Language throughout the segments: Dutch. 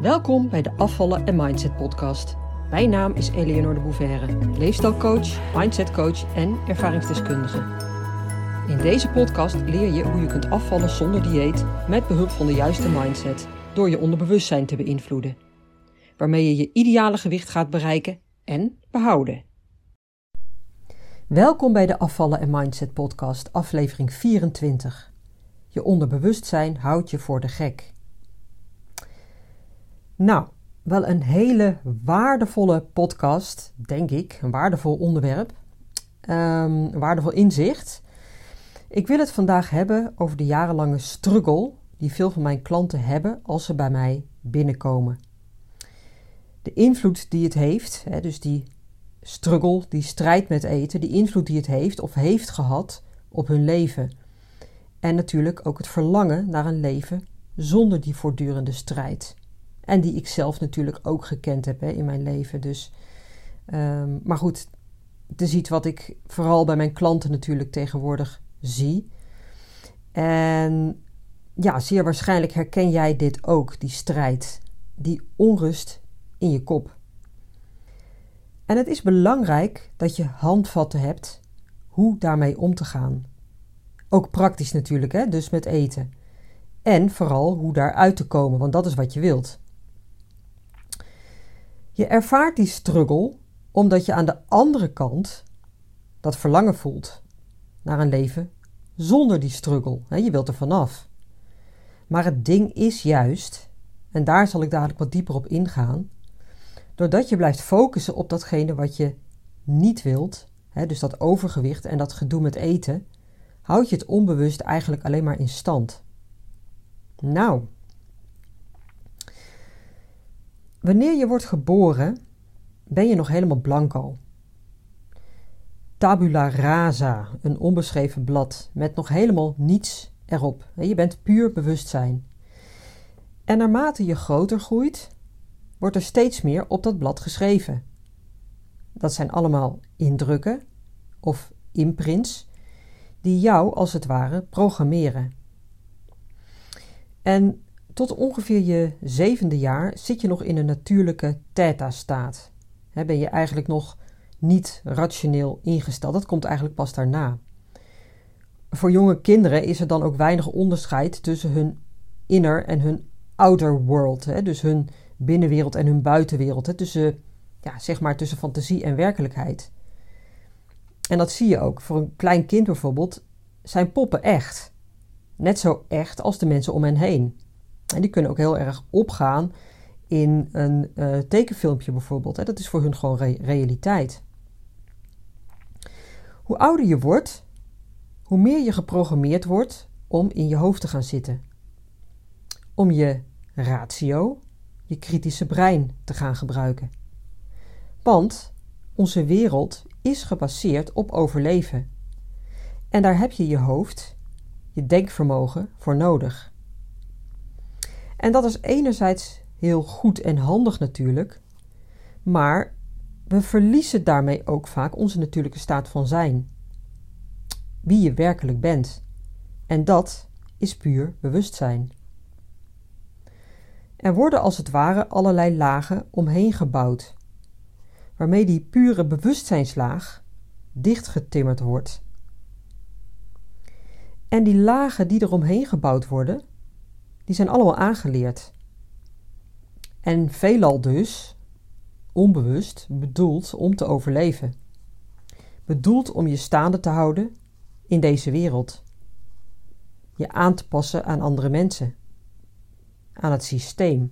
Welkom bij de Afvallen en Mindset podcast. Mijn naam is Eleonore de Bouverre, leefstijlcoach, mindsetcoach en ervaringsdeskundige. In deze podcast leer je hoe je kunt afvallen zonder dieet met behulp van de juiste mindset door je onderbewustzijn te beïnvloeden, waarmee je je ideale gewicht gaat bereiken en behouden. Welkom bij de Afvallen en Mindset podcast, aflevering 24. Je onderbewustzijn houdt je voor de gek. Nou, wel een hele waardevolle podcast, denk ik. Een waardevol onderwerp. Een waardevol inzicht. Ik wil het vandaag hebben over de jarenlange struggle die veel van mijn klanten hebben als ze bij mij binnenkomen. De invloed die het heeft, hè, dus die struggle, die strijd met eten, die invloed die het heeft of heeft gehad op hun leven. En natuurlijk ook het verlangen naar een leven zonder die voortdurende strijd. En die ik zelf natuurlijk ook gekend heb hè, in mijn leven. Dus, um, maar goed, is iets wat ik vooral bij mijn klanten natuurlijk tegenwoordig zie. En ja, zeer waarschijnlijk herken jij dit ook, die strijd, die onrust in je kop. En het is belangrijk dat je handvatten hebt hoe daarmee om te gaan. Ook praktisch natuurlijk, hè? dus met eten. En vooral hoe daaruit te komen, want dat is wat je wilt. Je ervaart die struggle omdat je aan de andere kant dat verlangen voelt naar een leven zonder die struggle. Je wilt er vanaf. Maar het ding is juist, en daar zal ik dadelijk wat dieper op ingaan, doordat je blijft focussen op datgene wat je niet wilt, dus dat overgewicht en dat gedoe met eten, houd je het onbewust eigenlijk alleen maar in stand. Nou, Wanneer je wordt geboren, ben je nog helemaal blanco. Tabula rasa, een onbeschreven blad met nog helemaal niets erop. Je bent puur bewustzijn. En naarmate je groter groeit, wordt er steeds meer op dat blad geschreven. Dat zijn allemaal indrukken of imprints die jou als het ware programmeren. En tot ongeveer je zevende jaar zit je nog in een natuurlijke theta-staat. Ben je eigenlijk nog niet rationeel ingesteld. Dat komt eigenlijk pas daarna. Voor jonge kinderen is er dan ook weinig onderscheid tussen hun inner en hun outer world. Dus hun binnenwereld en hun buitenwereld. Tussen, ja, zeg maar tussen fantasie en werkelijkheid. En dat zie je ook. Voor een klein kind bijvoorbeeld zijn poppen echt. Net zo echt als de mensen om hen heen. En die kunnen ook heel erg opgaan in een uh, tekenfilmpje bijvoorbeeld. Hè. Dat is voor hun gewoon realiteit. Hoe ouder je wordt, hoe meer je geprogrammeerd wordt om in je hoofd te gaan zitten. Om je ratio, je kritische brein te gaan gebruiken. Want onze wereld is gebaseerd op overleven. En daar heb je je hoofd, je denkvermogen voor nodig. En dat is enerzijds heel goed en handig natuurlijk, maar we verliezen daarmee ook vaak onze natuurlijke staat van zijn. Wie je werkelijk bent. En dat is puur bewustzijn. Er worden als het ware allerlei lagen omheen gebouwd, waarmee die pure bewustzijnslaag dichtgetimmerd wordt. En die lagen die er omheen gebouwd worden, die zijn allemaal aangeleerd. En veelal dus, onbewust, bedoeld om te overleven. Bedoeld om je staande te houden in deze wereld. Je aan te passen aan andere mensen. Aan het systeem.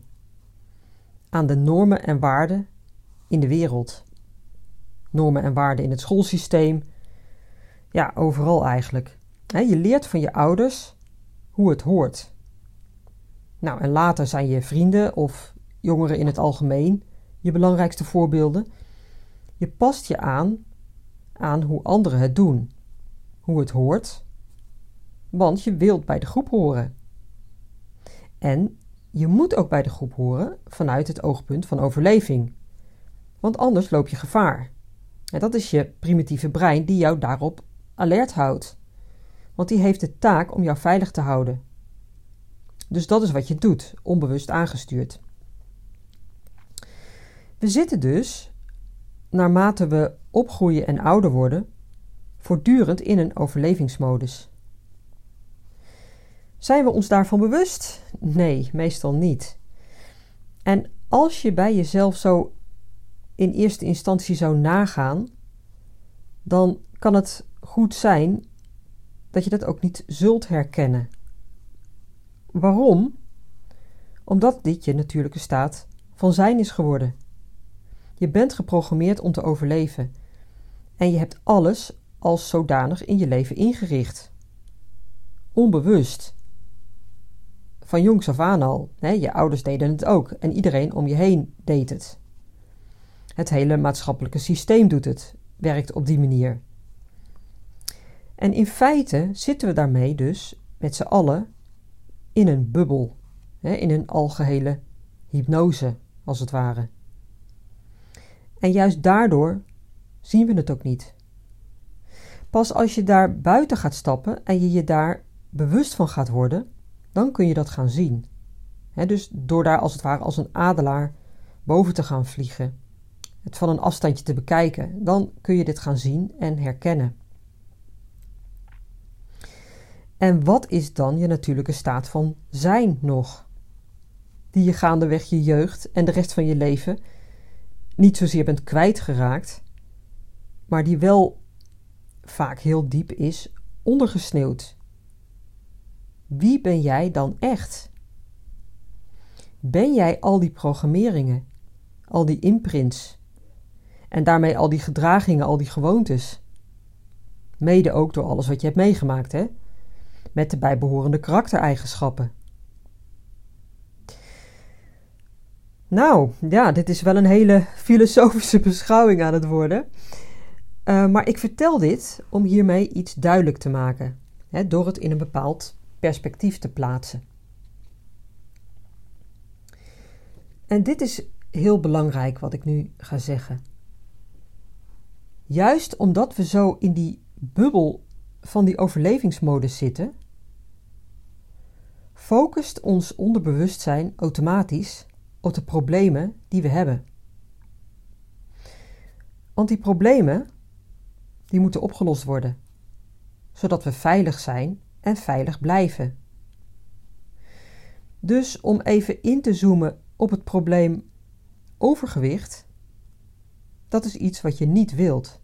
Aan de normen en waarden in de wereld. Normen en waarden in het schoolsysteem. Ja, overal eigenlijk. Je leert van je ouders hoe het hoort. Nou, en later zijn je vrienden of jongeren in het algemeen je belangrijkste voorbeelden. Je past je aan aan hoe anderen het doen, hoe het hoort, want je wilt bij de groep horen. En je moet ook bij de groep horen vanuit het oogpunt van overleving, want anders loop je gevaar. En dat is je primitieve brein die jou daarop alert houdt, want die heeft de taak om jou veilig te houden. Dus dat is wat je doet, onbewust aangestuurd. We zitten dus, naarmate we opgroeien en ouder worden, voortdurend in een overlevingsmodus. Zijn we ons daarvan bewust? Nee, meestal niet. En als je bij jezelf zo in eerste instantie zou nagaan, dan kan het goed zijn dat je dat ook niet zult herkennen. Waarom? Omdat dit je natuurlijke staat van zijn is geworden. Je bent geprogrammeerd om te overleven en je hebt alles als zodanig in je leven ingericht. Onbewust. Van jongs af aan al. Hè? Je ouders deden het ook en iedereen om je heen deed het. Het hele maatschappelijke systeem doet het, werkt op die manier. En in feite zitten we daarmee dus met z'n allen in een bubbel, hè? in een algehele hypnose, als het ware. En juist daardoor zien we het ook niet. Pas als je daar buiten gaat stappen en je je daar bewust van gaat worden, dan kun je dat gaan zien. dus door daar als het ware als een adelaar boven te gaan vliegen, het van een afstandje te bekijken, dan kun je dit gaan zien en herkennen. En wat is dan je natuurlijke staat van zijn nog? Die je gaandeweg je jeugd en de rest van je leven niet zozeer bent kwijtgeraakt, maar die wel vaak heel diep is ondergesneeuwd. Wie ben jij dan echt? Ben jij al die programmeringen, al die imprints en daarmee al die gedragingen, al die gewoontes? Mede ook door alles wat je hebt meegemaakt, hè? Met de bijbehorende karaktereigenschappen. Nou, ja, dit is wel een hele filosofische beschouwing aan het worden. Uh, maar ik vertel dit om hiermee iets duidelijk te maken, hè, door het in een bepaald perspectief te plaatsen. En dit is heel belangrijk wat ik nu ga zeggen. Juist omdat we zo in die bubbel van die overlevingsmodus zitten, focust ons onderbewustzijn automatisch op de problemen die we hebben. Want die problemen, die moeten opgelost worden, zodat we veilig zijn en veilig blijven. Dus om even in te zoomen op het probleem overgewicht, dat is iets wat je niet wilt.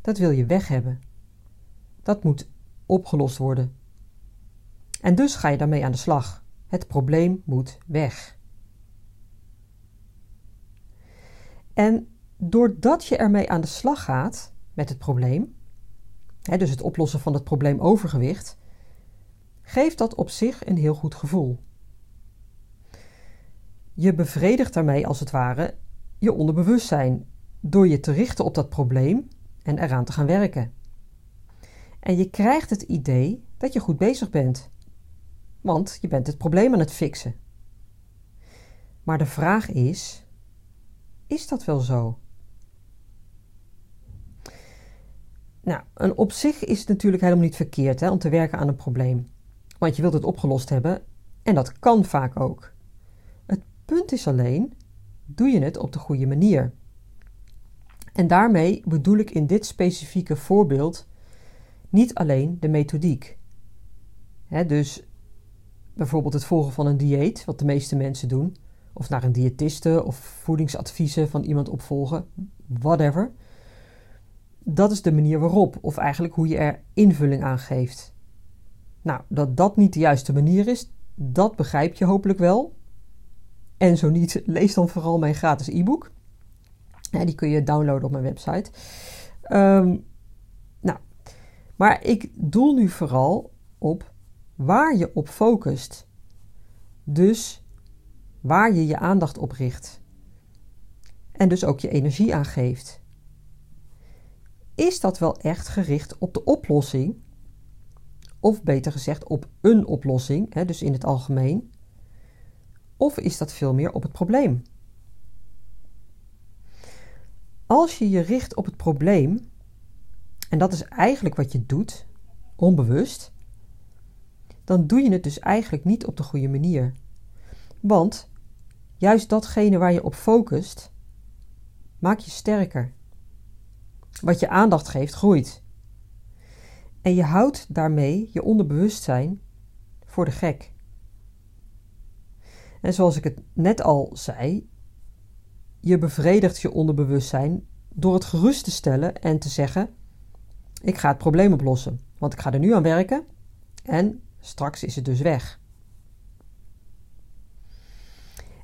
Dat wil je weg hebben. Dat moet opgelost worden. En dus ga je daarmee aan de slag. Het probleem moet weg. En doordat je ermee aan de slag gaat met het probleem, hè, dus het oplossen van het probleem overgewicht, geeft dat op zich een heel goed gevoel. Je bevredigt daarmee als het ware je onderbewustzijn door je te richten op dat probleem en eraan te gaan werken. En je krijgt het idee dat je goed bezig bent, want je bent het probleem aan het fixen. Maar de vraag is: is dat wel zo? Nou, en op zich is het natuurlijk helemaal niet verkeerd hè, om te werken aan een probleem. Want je wilt het opgelost hebben en dat kan vaak ook. Het punt is alleen, doe je het op de goede manier? En daarmee bedoel ik in dit specifieke voorbeeld niet alleen de methodiek. dus bijvoorbeeld het volgen van een dieet, wat de meeste mensen doen, of naar een diëtiste of voedingsadviezen van iemand opvolgen, whatever. Dat is de manier waarop, of eigenlijk hoe je er invulling aan geeft. Nou, dat dat niet de juiste manier is, dat begrijp je hopelijk wel. En zo niet, lees dan vooral mijn gratis e-book. Die kun je downloaden op mijn website. Um, nou, maar ik doel nu vooral op waar je op focust. Dus waar je je aandacht op richt. En dus ook je energie aan geeft. Is dat wel echt gericht op de oplossing? Of beter gezegd op een oplossing, hè, dus in het algemeen? Of is dat veel meer op het probleem? Als je je richt op het probleem, en dat is eigenlijk wat je doet, onbewust, dan doe je het dus eigenlijk niet op de goede manier. Want juist datgene waar je op focust, maakt je sterker. Wat je aandacht geeft, groeit. En je houdt daarmee je onderbewustzijn voor de gek. En zoals ik het net al zei, je bevredigt je onderbewustzijn door het gerust te stellen en te zeggen: Ik ga het probleem oplossen, want ik ga er nu aan werken en straks is het dus weg.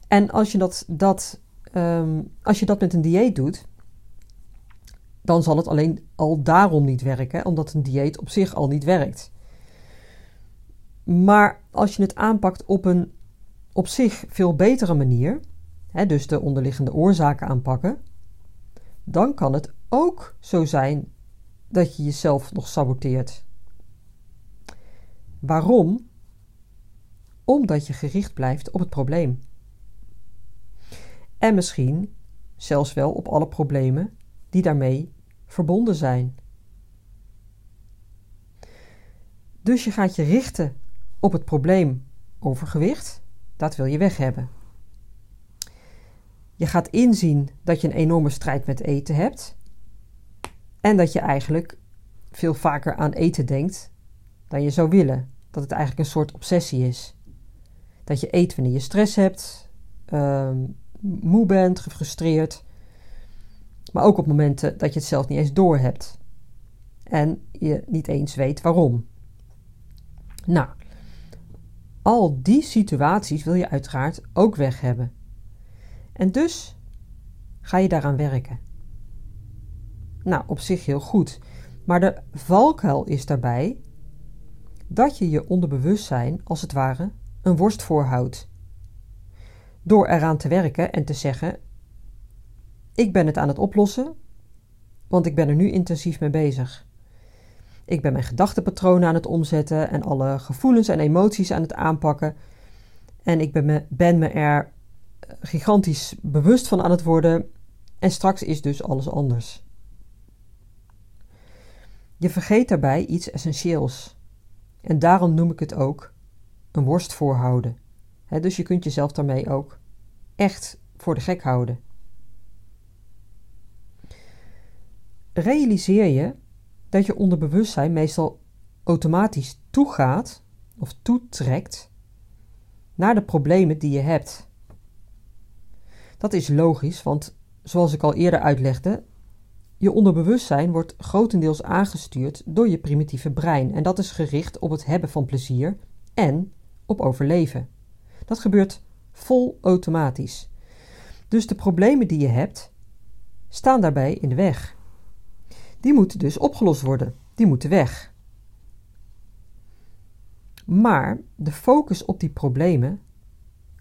En als je dat, dat, um, als je dat met een dieet doet, dan zal het alleen al daarom niet werken, omdat een dieet op zich al niet werkt. Maar als je het aanpakt op een op zich veel betere manier, hè, dus de onderliggende oorzaken aanpakken, dan kan het ook zo zijn dat je jezelf nog saboteert. Waarom? Omdat je gericht blijft op het probleem. En misschien zelfs wel op alle problemen die daarmee verbonden zijn. Dus je gaat je richten op het probleem overgewicht, dat wil je weg hebben. Je gaat inzien dat je een enorme strijd met eten hebt en dat je eigenlijk veel vaker aan eten denkt dan je zou willen. Dat het eigenlijk een soort obsessie is. Dat je eet wanneer je stress hebt, uh, moe bent, gefrustreerd. Maar ook op momenten dat je het zelf niet eens doorhebt. En je niet eens weet waarom. Nou, al die situaties wil je uiteraard ook weg hebben. En dus ga je daaraan werken. Nou, op zich heel goed. Maar de valkuil is daarbij dat je je onderbewustzijn als het ware een worst voorhoudt. Door eraan te werken en te zeggen: Ik ben het aan het oplossen, want ik ben er nu intensief mee bezig. Ik ben mijn gedachtenpatronen aan het omzetten en alle gevoelens en emoties aan het aanpakken. En ik ben me, ben me er gigantisch bewust van aan het worden. En straks is dus alles anders. Je vergeet daarbij iets essentieels. En daarom noem ik het ook een worst voorhouden. dus je kunt jezelf daarmee ook echt voor de gek houden. Realiseer je dat je onderbewustzijn meestal automatisch toegaat of toetrekt naar de problemen die je hebt. Dat is logisch, want zoals ik al eerder uitlegde, je onderbewustzijn wordt grotendeels aangestuurd door je primitieve brein en dat is gericht op het hebben van plezier en op overleven. Dat gebeurt vol automatisch. Dus de problemen die je hebt, staan daarbij in de weg. Die moeten dus opgelost worden, die moeten weg. Maar de focus op die problemen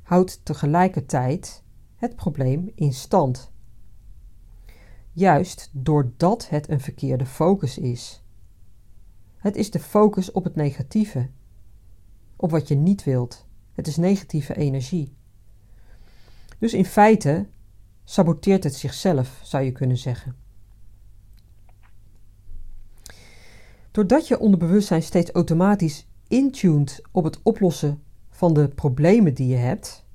houdt tegelijkertijd het probleem in stand. Juist doordat het een verkeerde focus is. Het is de focus op het negatieve, op wat je niet wilt. Het is negatieve energie. Dus in feite saboteert het zichzelf, zou je kunnen zeggen. Doordat je onderbewustzijn steeds automatisch intuned op het oplossen van de problemen die je hebt,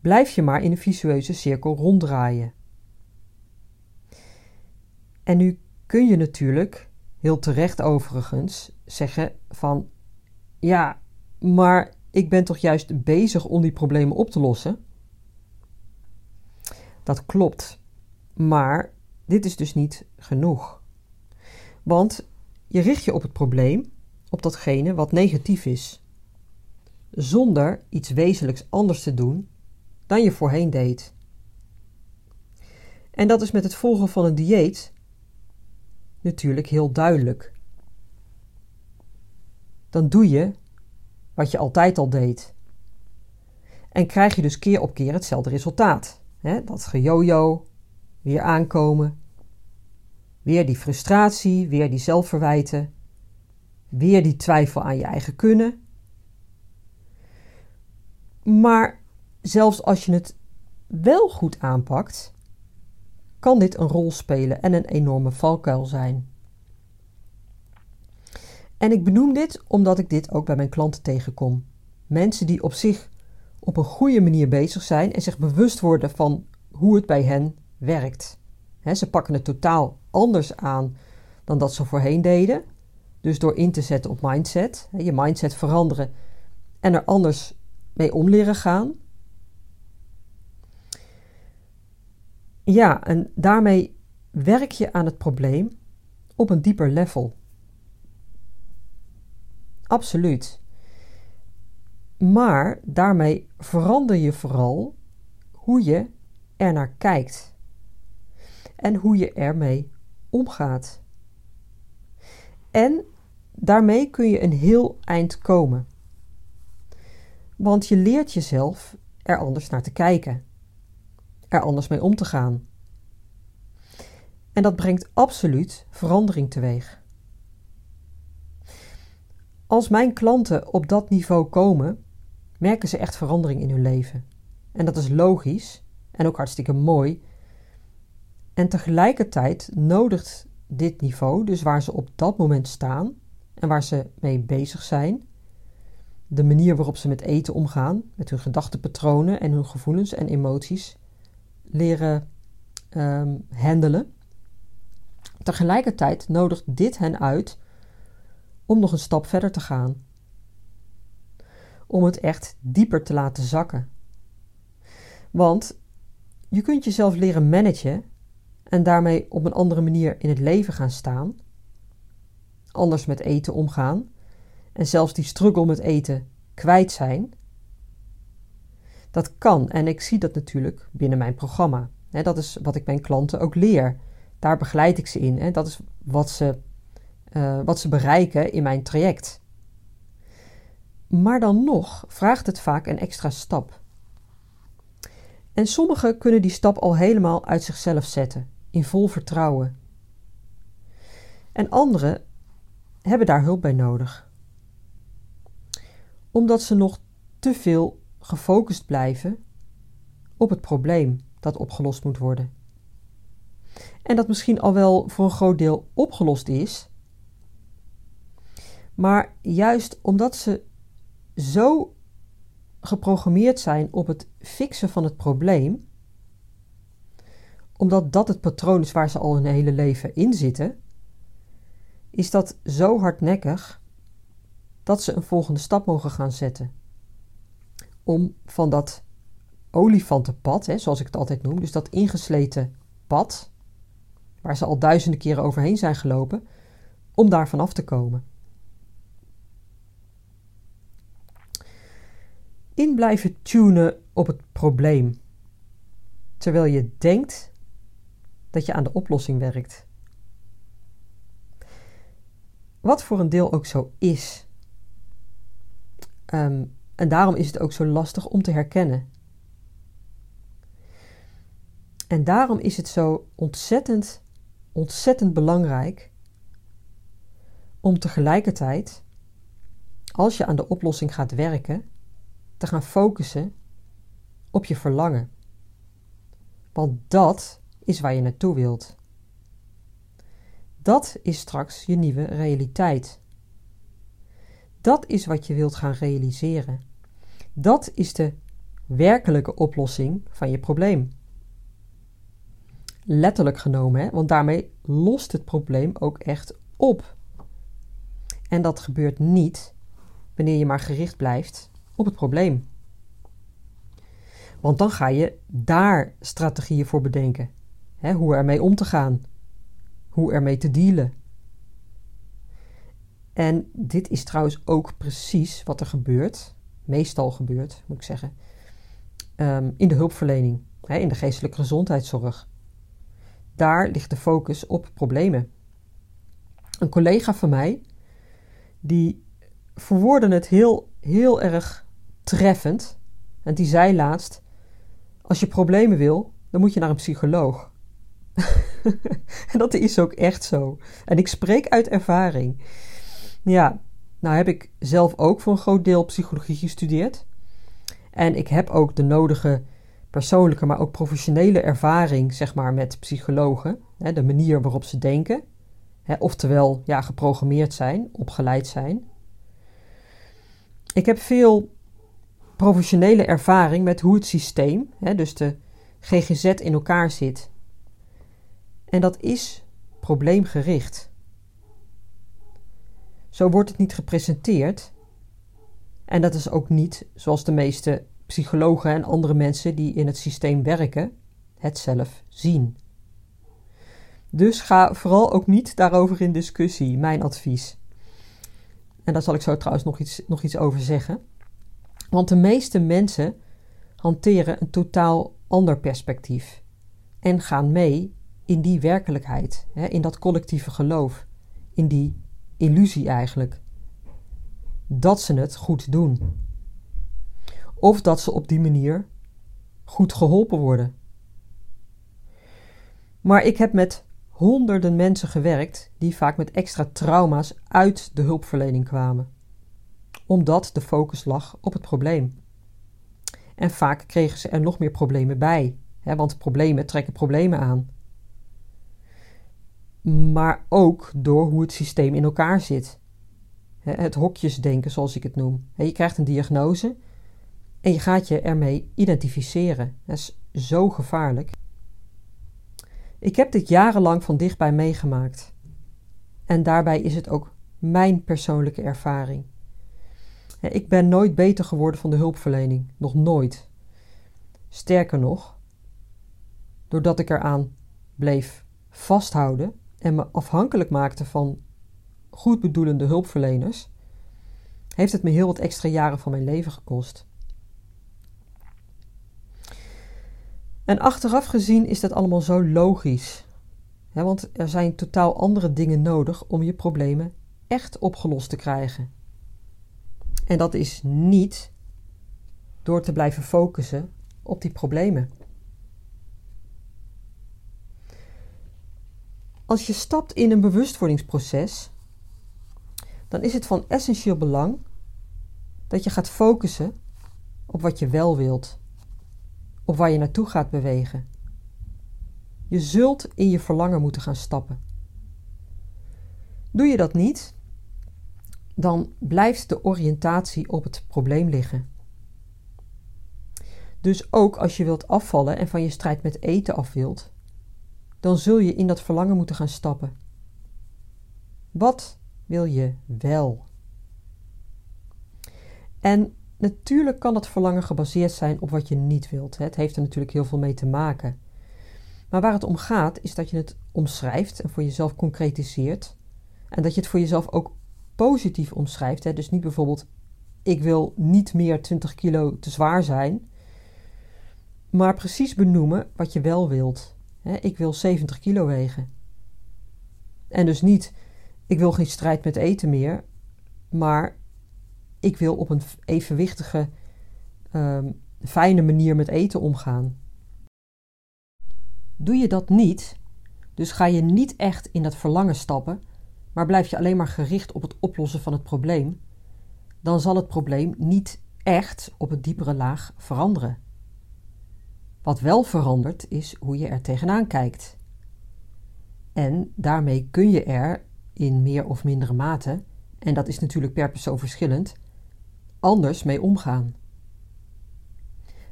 blijf je maar in een visueuze cirkel ronddraaien. En nu kun je natuurlijk, heel terecht overigens, zeggen van ja, maar ik ben toch juist bezig om die problemen op te lossen? Dat klopt, maar dit is dus niet genoeg. Want je richt je op het probleem, op datgene wat negatief is, zonder iets wezenlijks anders te doen dan je voorheen deed. En dat is met het volgen van een dieet natuurlijk heel duidelijk. Dan doe je wat je altijd al deed. En krijg je dus keer op keer hetzelfde resultaat. Dat gejojo, weer aankomen, weer die frustratie, weer die zelfverwijten, weer die twijfel aan je eigen kunnen. Maar zelfs als je het wel goed aanpakt, kan dit een rol spelen en een enorme valkuil zijn. En ik benoem dit omdat ik dit ook bij mijn klanten tegenkom. Mensen die op zich op een goede manier bezig zijn en zich bewust worden van hoe het bij hen werkt. ze pakken het totaal anders aan dan dat ze voorheen deden. Dus door in te zetten op mindset, je mindset veranderen en er anders mee om leren gaan. Ja, en daarmee werk je aan het probleem op een dieper level. Absoluut. Maar daarmee verander je vooral hoe je er naar kijkt en hoe je ermee omgaat. En daarmee kun je een heel eind komen. Want je leert jezelf er anders naar te kijken, er anders mee om te gaan. En dat brengt absoluut verandering teweeg. Als mijn klanten op dat niveau komen, merken ze echt verandering in hun leven. En dat is logisch en ook hartstikke mooi. En tegelijkertijd nodigt dit niveau, dus waar ze op dat moment staan en waar ze mee bezig zijn, de manier waarop ze met eten omgaan, met hun gedachtenpatronen en hun gevoelens en emoties leren um, handelen. Tegelijkertijd nodigt dit hen uit om nog een stap verder te gaan. Om het echt dieper te laten zakken. Want je kunt jezelf leren managen en daarmee op een andere manier in het leven gaan staan. Anders met eten omgaan en zelfs die struggle met eten kwijt zijn. Dat kan en ik zie dat natuurlijk binnen mijn programma. dat is wat ik mijn klanten ook leer. Daar begeleid ik ze in. Dat is wat ze, uh, wat ze bereiken in mijn traject. Maar dan nog vraagt het vaak een extra stap. En sommigen kunnen die stap al helemaal uit zichzelf zetten, in vol vertrouwen. En anderen hebben daar hulp bij nodig. Omdat ze nog te veel gefocust blijven op het probleem dat opgelost moet worden. En dat misschien al wel voor een groot deel opgelost is. Maar juist omdat ze zo geprogrammeerd zijn op het fixen van het probleem, omdat dat het patroon is waar ze al hun hele leven in zitten, is dat zo hardnekkig dat ze een volgende stap mogen gaan zetten. Om van dat olifantenpad, hè, zoals ik het altijd noem, dus dat ingesleten pad, waar ze al duizenden keren overheen zijn gelopen, om daar vanaf te komen. In blijven tunen op het probleem, terwijl je denkt dat je aan de oplossing werkt. Wat voor een deel ook zo is. Ehm, en daarom is het ook zo lastig om te herkennen. En daarom is het zo ontzettend, ontzettend belangrijk om tegelijkertijd, als je aan de oplossing gaat werken, te gaan focussen op je verlangen. Want dat is waar je naartoe wilt. Dat is straks je nieuwe realiteit. Dat is wat je wilt gaan realiseren. Dat is de werkelijke oplossing van je probleem. Letterlijk genomen, hè? want daarmee lost het probleem ook echt op. En dat gebeurt niet wanneer je maar gericht blijft op het probleem. Want dan ga je daar strategieën voor bedenken. Hè, hoe ermee om te gaan. Hoe ermee te dealen. En dit is trouwens ook precies wat er gebeurt, meestal gebeurt, moet ik zeggen, ehm, in de hulpverlening, hè, in de geestelijke gezondheidszorg. Daar ligt de focus op problemen. Een collega van mij, die verwoordde het heel, heel erg treffend. En die zei laatst: Als je problemen wil, dan moet je naar een psycholoog. en dat is ook echt zo. En ik spreek uit ervaring. Ja, nou heb ik zelf ook voor een groot deel psychologie gestudeerd. En ik heb ook de nodige persoonlijke, maar ook professionele ervaring, zeg maar, met psychologen. Hè, de manier waarop ze denken. Hè, oftewel, ja, geprogrammeerd zijn, opgeleid zijn. Ik heb veel professionele ervaring met hoe het systeem, hè, dus de GGZ, in elkaar zit En dat is probleemgericht. Zo wordt het niet gepresenteerd. En dat is ook niet zoals de meeste psychologen en andere mensen die in het systeem werken het zelf zien. Dus ga vooral ook niet daarover in discussie, mijn advies. En daar zal ik zo trouwens nog iets, nog iets over zeggen. Want de meeste mensen hanteren een totaal ander perspectief en gaan mee in die werkelijkheid, in dat collectieve geloof, in die illusie eigenlijk. Dat ze het goed doen. Of dat ze op die manier goed geholpen worden. Maar ik heb met honderden mensen gewerkt die vaak met extra trauma's uit de hulpverlening kwamen, omdat de focus lag op het probleem. En vaak kregen ze er nog meer problemen bij, hè, want problemen trekken problemen aan. Maar ook door hoe het systeem in elkaar zit. Het hokjesdenken, zoals ik het noem. Je krijgt een diagnose en je gaat je ermee identificeren. Dat is zo gevaarlijk. Ik heb dit jarenlang van dichtbij meegemaakt. En daarbij is het ook mijn persoonlijke ervaring. Ik ben nooit beter geworden van de hulpverlening, nog nooit. Sterker nog, doordat ik eraan bleef vasthouden en me afhankelijk maakte van goedbedoelende hulpverleners, heeft het me heel wat extra jaren van mijn leven gekost. En achteraf gezien is dat allemaal zo logisch. want er zijn totaal andere dingen nodig om je problemen echt opgelost te krijgen. En dat is niet door te blijven focussen op die problemen. Als je stapt in een bewustwordingsproces, dan is het van essentieel belang dat je gaat focussen op wat je wel wilt of waar je naartoe gaat bewegen. Je zult in je verlangen moeten gaan stappen. Doe je dat niet, dan blijft de oriëntatie op het probleem liggen. Dus ook als je wilt afvallen en van je strijd met eten af wilt, dan zul je in dat verlangen moeten gaan stappen. Wat wil je wel? En Natuurlijk kan dat verlangen gebaseerd zijn op wat je niet wilt. Het heeft er natuurlijk heel veel mee te maken. Maar waar het om gaat, is dat je het omschrijft en voor jezelf concretiseert. En dat je het voor jezelf ook positief omschrijft. Dus niet bijvoorbeeld, ik wil niet meer 20 kilo te zwaar zijn. Maar precies benoemen wat je wel wilt. Ik wil 70 kilo wegen. En dus niet, ik wil geen strijd met eten meer. Maar ik wil op een evenwichtige, ehm, fijne manier met eten omgaan. Doe je dat niet, dus ga je niet echt in dat verlangen stappen, maar blijf je alleen maar gericht op het oplossen van het probleem, dan zal het probleem niet echt op een diepere laag veranderen. Wat wel verandert is hoe je er tegenaan kijkt. En daarmee kun je er in meer of mindere mate, en dat is natuurlijk per persoon verschillend, anders mee omgaan.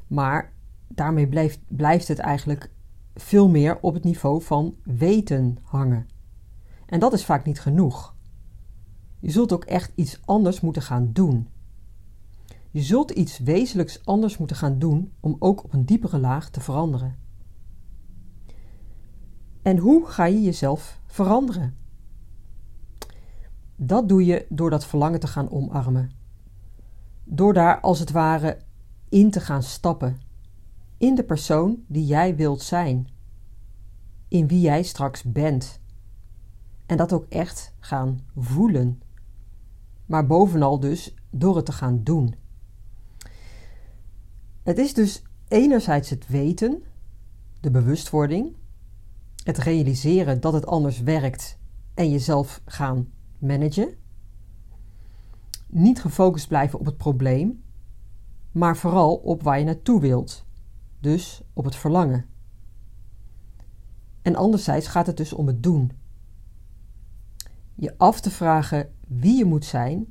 Maar daarmee blijft, blijft het eigenlijk veel meer op het niveau van weten hangen. En dat is vaak niet genoeg. Je zult ook echt iets anders moeten gaan doen. Je zult iets wezenlijks anders moeten gaan doen om ook op een diepere laag te veranderen. En hoe ga je jezelf veranderen? Dat doe je door dat verlangen te gaan omarmen door daar als het ware in te gaan stappen. In de persoon die jij wilt zijn. In wie jij straks bent. En dat ook echt gaan voelen. Maar bovenal dus door het te gaan doen. Het is dus enerzijds het weten, de bewustwording, het realiseren dat het anders werkt en jezelf gaan managen niet gefocust blijven op het probleem, maar vooral op waar je naartoe wilt, dus op het verlangen. En anderzijds gaat het dus om het doen. Je af te vragen wie je moet zijn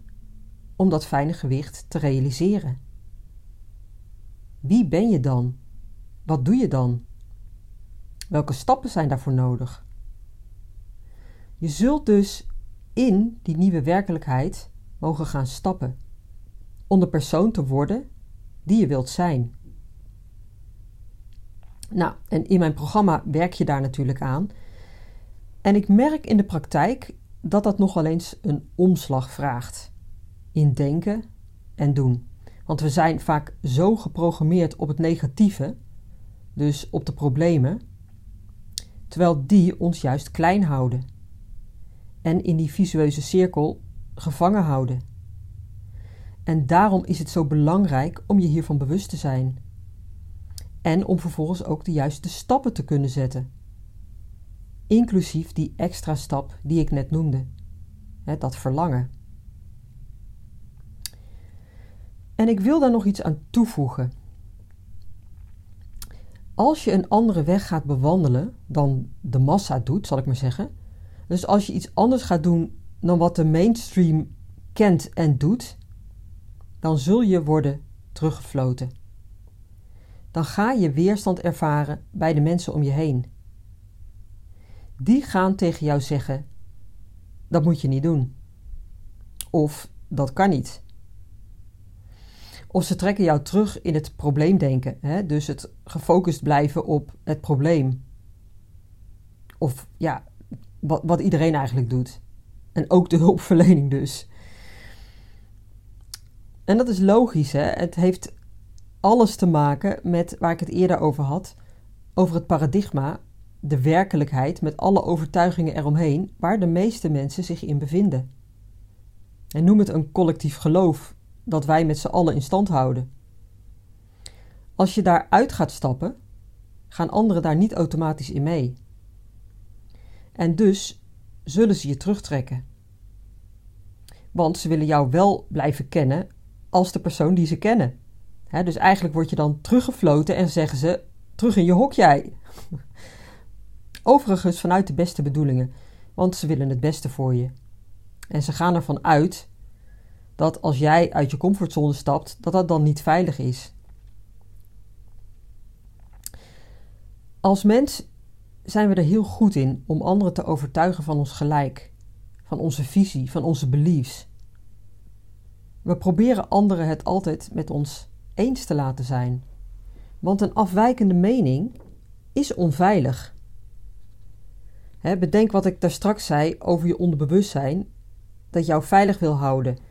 om dat fijne gewicht te realiseren. Wie ben je dan? Wat doe je dan? Welke stappen zijn daarvoor nodig? Je zult dus in die nieuwe werkelijkheid mogen gaan stappen om de persoon te worden die je wilt zijn. Nou, en in mijn programma werk je daar natuurlijk aan. En ik merk in de praktijk dat dat nogal eens een omslag vraagt in denken en doen. Want we zijn vaak zo geprogrammeerd op het negatieve, dus op de problemen, terwijl die ons juist klein houden en in die visueuze cirkel gevangen houden. En daarom is het zo belangrijk om je hiervan bewust te zijn. En om vervolgens ook de juiste stappen te kunnen zetten. Inclusief die extra stap die ik net noemde. dat verlangen. En ik wil daar nog iets aan toevoegen. Als je een andere weg gaat bewandelen dan de massa doet, zal ik maar zeggen. Dus als je iets anders gaat doen dan wat de mainstream kent en doet, dan zul je worden teruggefloten. Dan ga je weerstand ervaren bij de mensen om je heen. Die gaan tegen jou zeggen: dat moet je niet doen. Of dat kan niet. Of ze trekken jou terug in het probleemdenken, hè? dus het gefocust blijven op het probleem. Of ja, wat, wat iedereen eigenlijk doet. En ook de hulpverlening dus. En dat is logisch, hè? Het heeft alles te maken met waar ik het eerder over had, over het paradigma, de werkelijkheid met alle overtuigingen eromheen, waar de meeste mensen zich in bevinden. En noem het een collectief geloof dat wij met z'n allen in stand houden. Als je daaruit gaat stappen, gaan anderen daar niet automatisch in mee. En dus zullen ze je terugtrekken. Want ze willen jou wel blijven kennen als de persoon die ze kennen. dus eigenlijk word je dan teruggefloten en zeggen ze: terug in je hok jij. Overigens vanuit de beste bedoelingen, want ze willen het beste voor je. En ze gaan ervan uit dat als jij uit je comfortzone stapt, dat dat dan niet veilig is. Als mens zijn we er heel goed in om anderen te overtuigen van ons gelijk, van onze visie, van onze beliefs. We proberen anderen het altijd met ons eens te laten zijn, want een afwijkende mening is onveilig. bedenk wat ik daar straks zei over je onderbewustzijn, dat jou veilig wil houden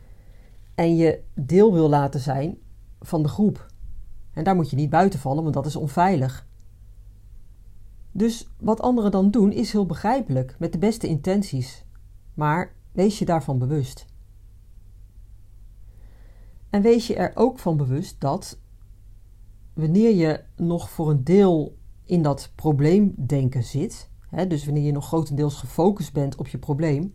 en je deel wil laten zijn van de groep. En daar moet je niet buiten vallen, want dat is onveilig. Dus wat anderen dan doen is heel begrijpelijk, met de beste intenties. Maar wees je daarvan bewust. En wees je er ook van bewust dat wanneer je nog voor een deel in dat probleemdenken zit, hè, dus wanneer je nog grotendeels gefocust bent op je probleem,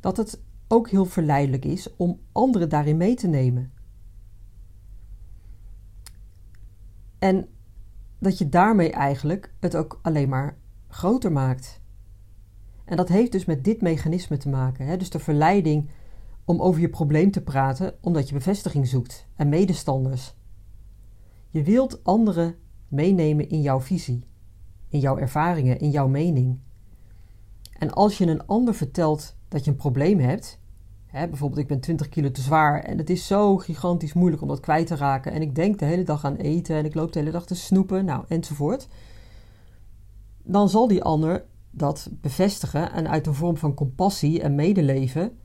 dat het ook heel verleidelijk is om anderen daarin mee te nemen. En dat je daarmee eigenlijk het ook alleen maar groter maakt. En dat heeft dus met dit mechanisme te maken. Hè? Dus de verleiding om over je probleem te praten omdat je bevestiging zoekt en medestanders. Je wilt anderen meenemen in jouw visie, in jouw ervaringen, in jouw mening. En als je een ander vertelt dat je een probleem hebt, hè, bijvoorbeeld ik ben 20 kilo te zwaar en het is zo gigantisch moeilijk om dat kwijt te raken en ik denk de hele dag aan eten en ik loop de hele dag te snoepen, nou enzovoort, dan zal die ander dat bevestigen en uit een vorm van compassie en medeleven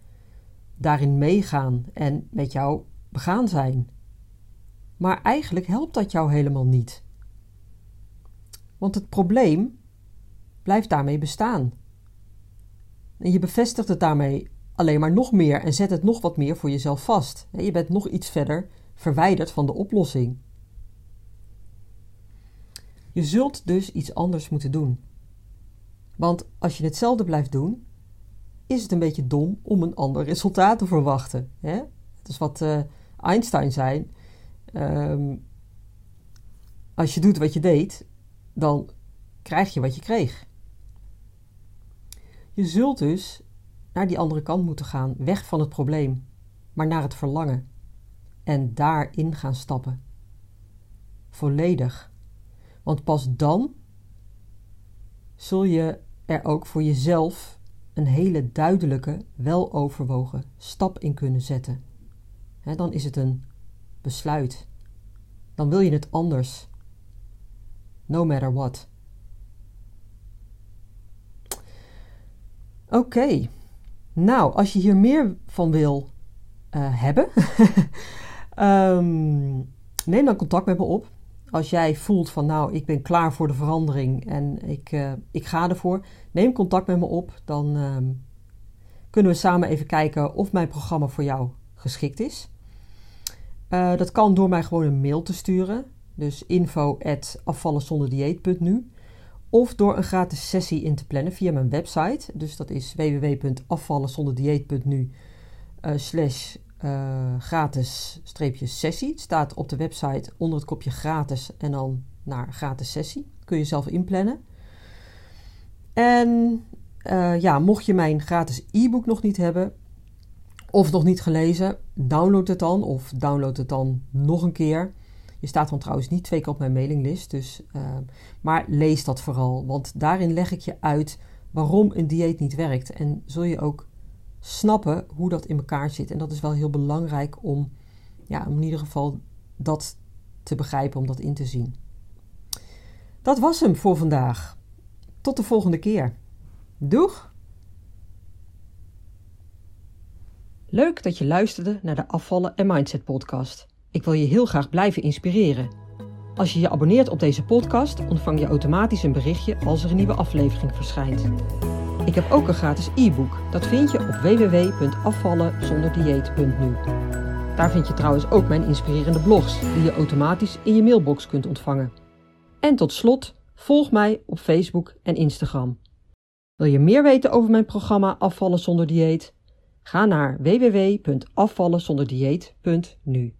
daarin meegaan en met jou begaan zijn. Maar eigenlijk helpt dat jou helemaal niet. Want het probleem blijft daarmee bestaan. En je bevestigt het daarmee alleen maar nog meer en zet het nog wat meer voor jezelf vast. Je bent nog iets verder verwijderd van de oplossing. Je zult dus iets anders moeten doen. Want als je hetzelfde blijft doen, is het een beetje dom om een ander resultaat te verwachten. Het is wat uh, Einstein zei. Ehm, als je doet wat je deed, dan krijg je wat je kreeg. Je zult dus naar die andere kant moeten gaan, weg van het probleem, maar naar het verlangen. En daarin gaan stappen. Volledig. Want pas dan zul je er ook voor jezelf een hele duidelijke, weloverwogen stap in kunnen zetten. dan is het een besluit. Dan wil je het anders. No matter what. Oké. Nou, als je hier meer van wil uh, hebben, um, neem dan contact met me op. Als jij voelt van nou, ik ben klaar voor de verandering en ik, uh, ik ga ervoor, neem contact met me op. Dan um, kunnen we samen even kijken of mijn programma voor jou geschikt is. Uh, dat kan door mij gewoon een mail te sturen. Dus info afvallenzonderdieet.nu of door een gratis sessie in te plannen via mijn website. Dus dat is www.afvallenzonderdieet.nu eh, slash uh, gratis streepje sessie. Het staat op de website onder het kopje gratis en dan naar gratis sessie. Kun je zelf inplannen. En uh, ja, mocht je mijn gratis e-book nog niet hebben of nog niet gelezen, download het dan of download het dan nog een keer. Je staat dan trouwens niet twee keer op mijn mailinglist, dus, uh, maar lees dat vooral, want daarin leg ik je uit waarom een dieet niet werkt en zul je ook snappen hoe dat in elkaar zit. En dat is wel heel belangrijk om, ja, in ieder geval dat te begrijpen, om dat in te zien. Dat was hem voor vandaag. Tot de volgende keer. Doeg! Leuk dat je luisterde naar de Afvallen en Mindset podcast. Ik wil je heel graag blijven inspireren. Als je je abonneert op deze podcast, ontvang je automatisch een berichtje als er een nieuwe aflevering verschijnt. Ik heb ook een gratis e-book. Dat vind je op www.afvallenzonderdieet.nu. Daar vind je trouwens ook mijn inspirerende blogs, die je automatisch in je mailbox kunt ontvangen. En tot slot, volg mij op Facebook en Instagram. Wil je meer weten over mijn programma Afvallen zonder dieet? Ga naar www.afvallenzonderdieet.nu.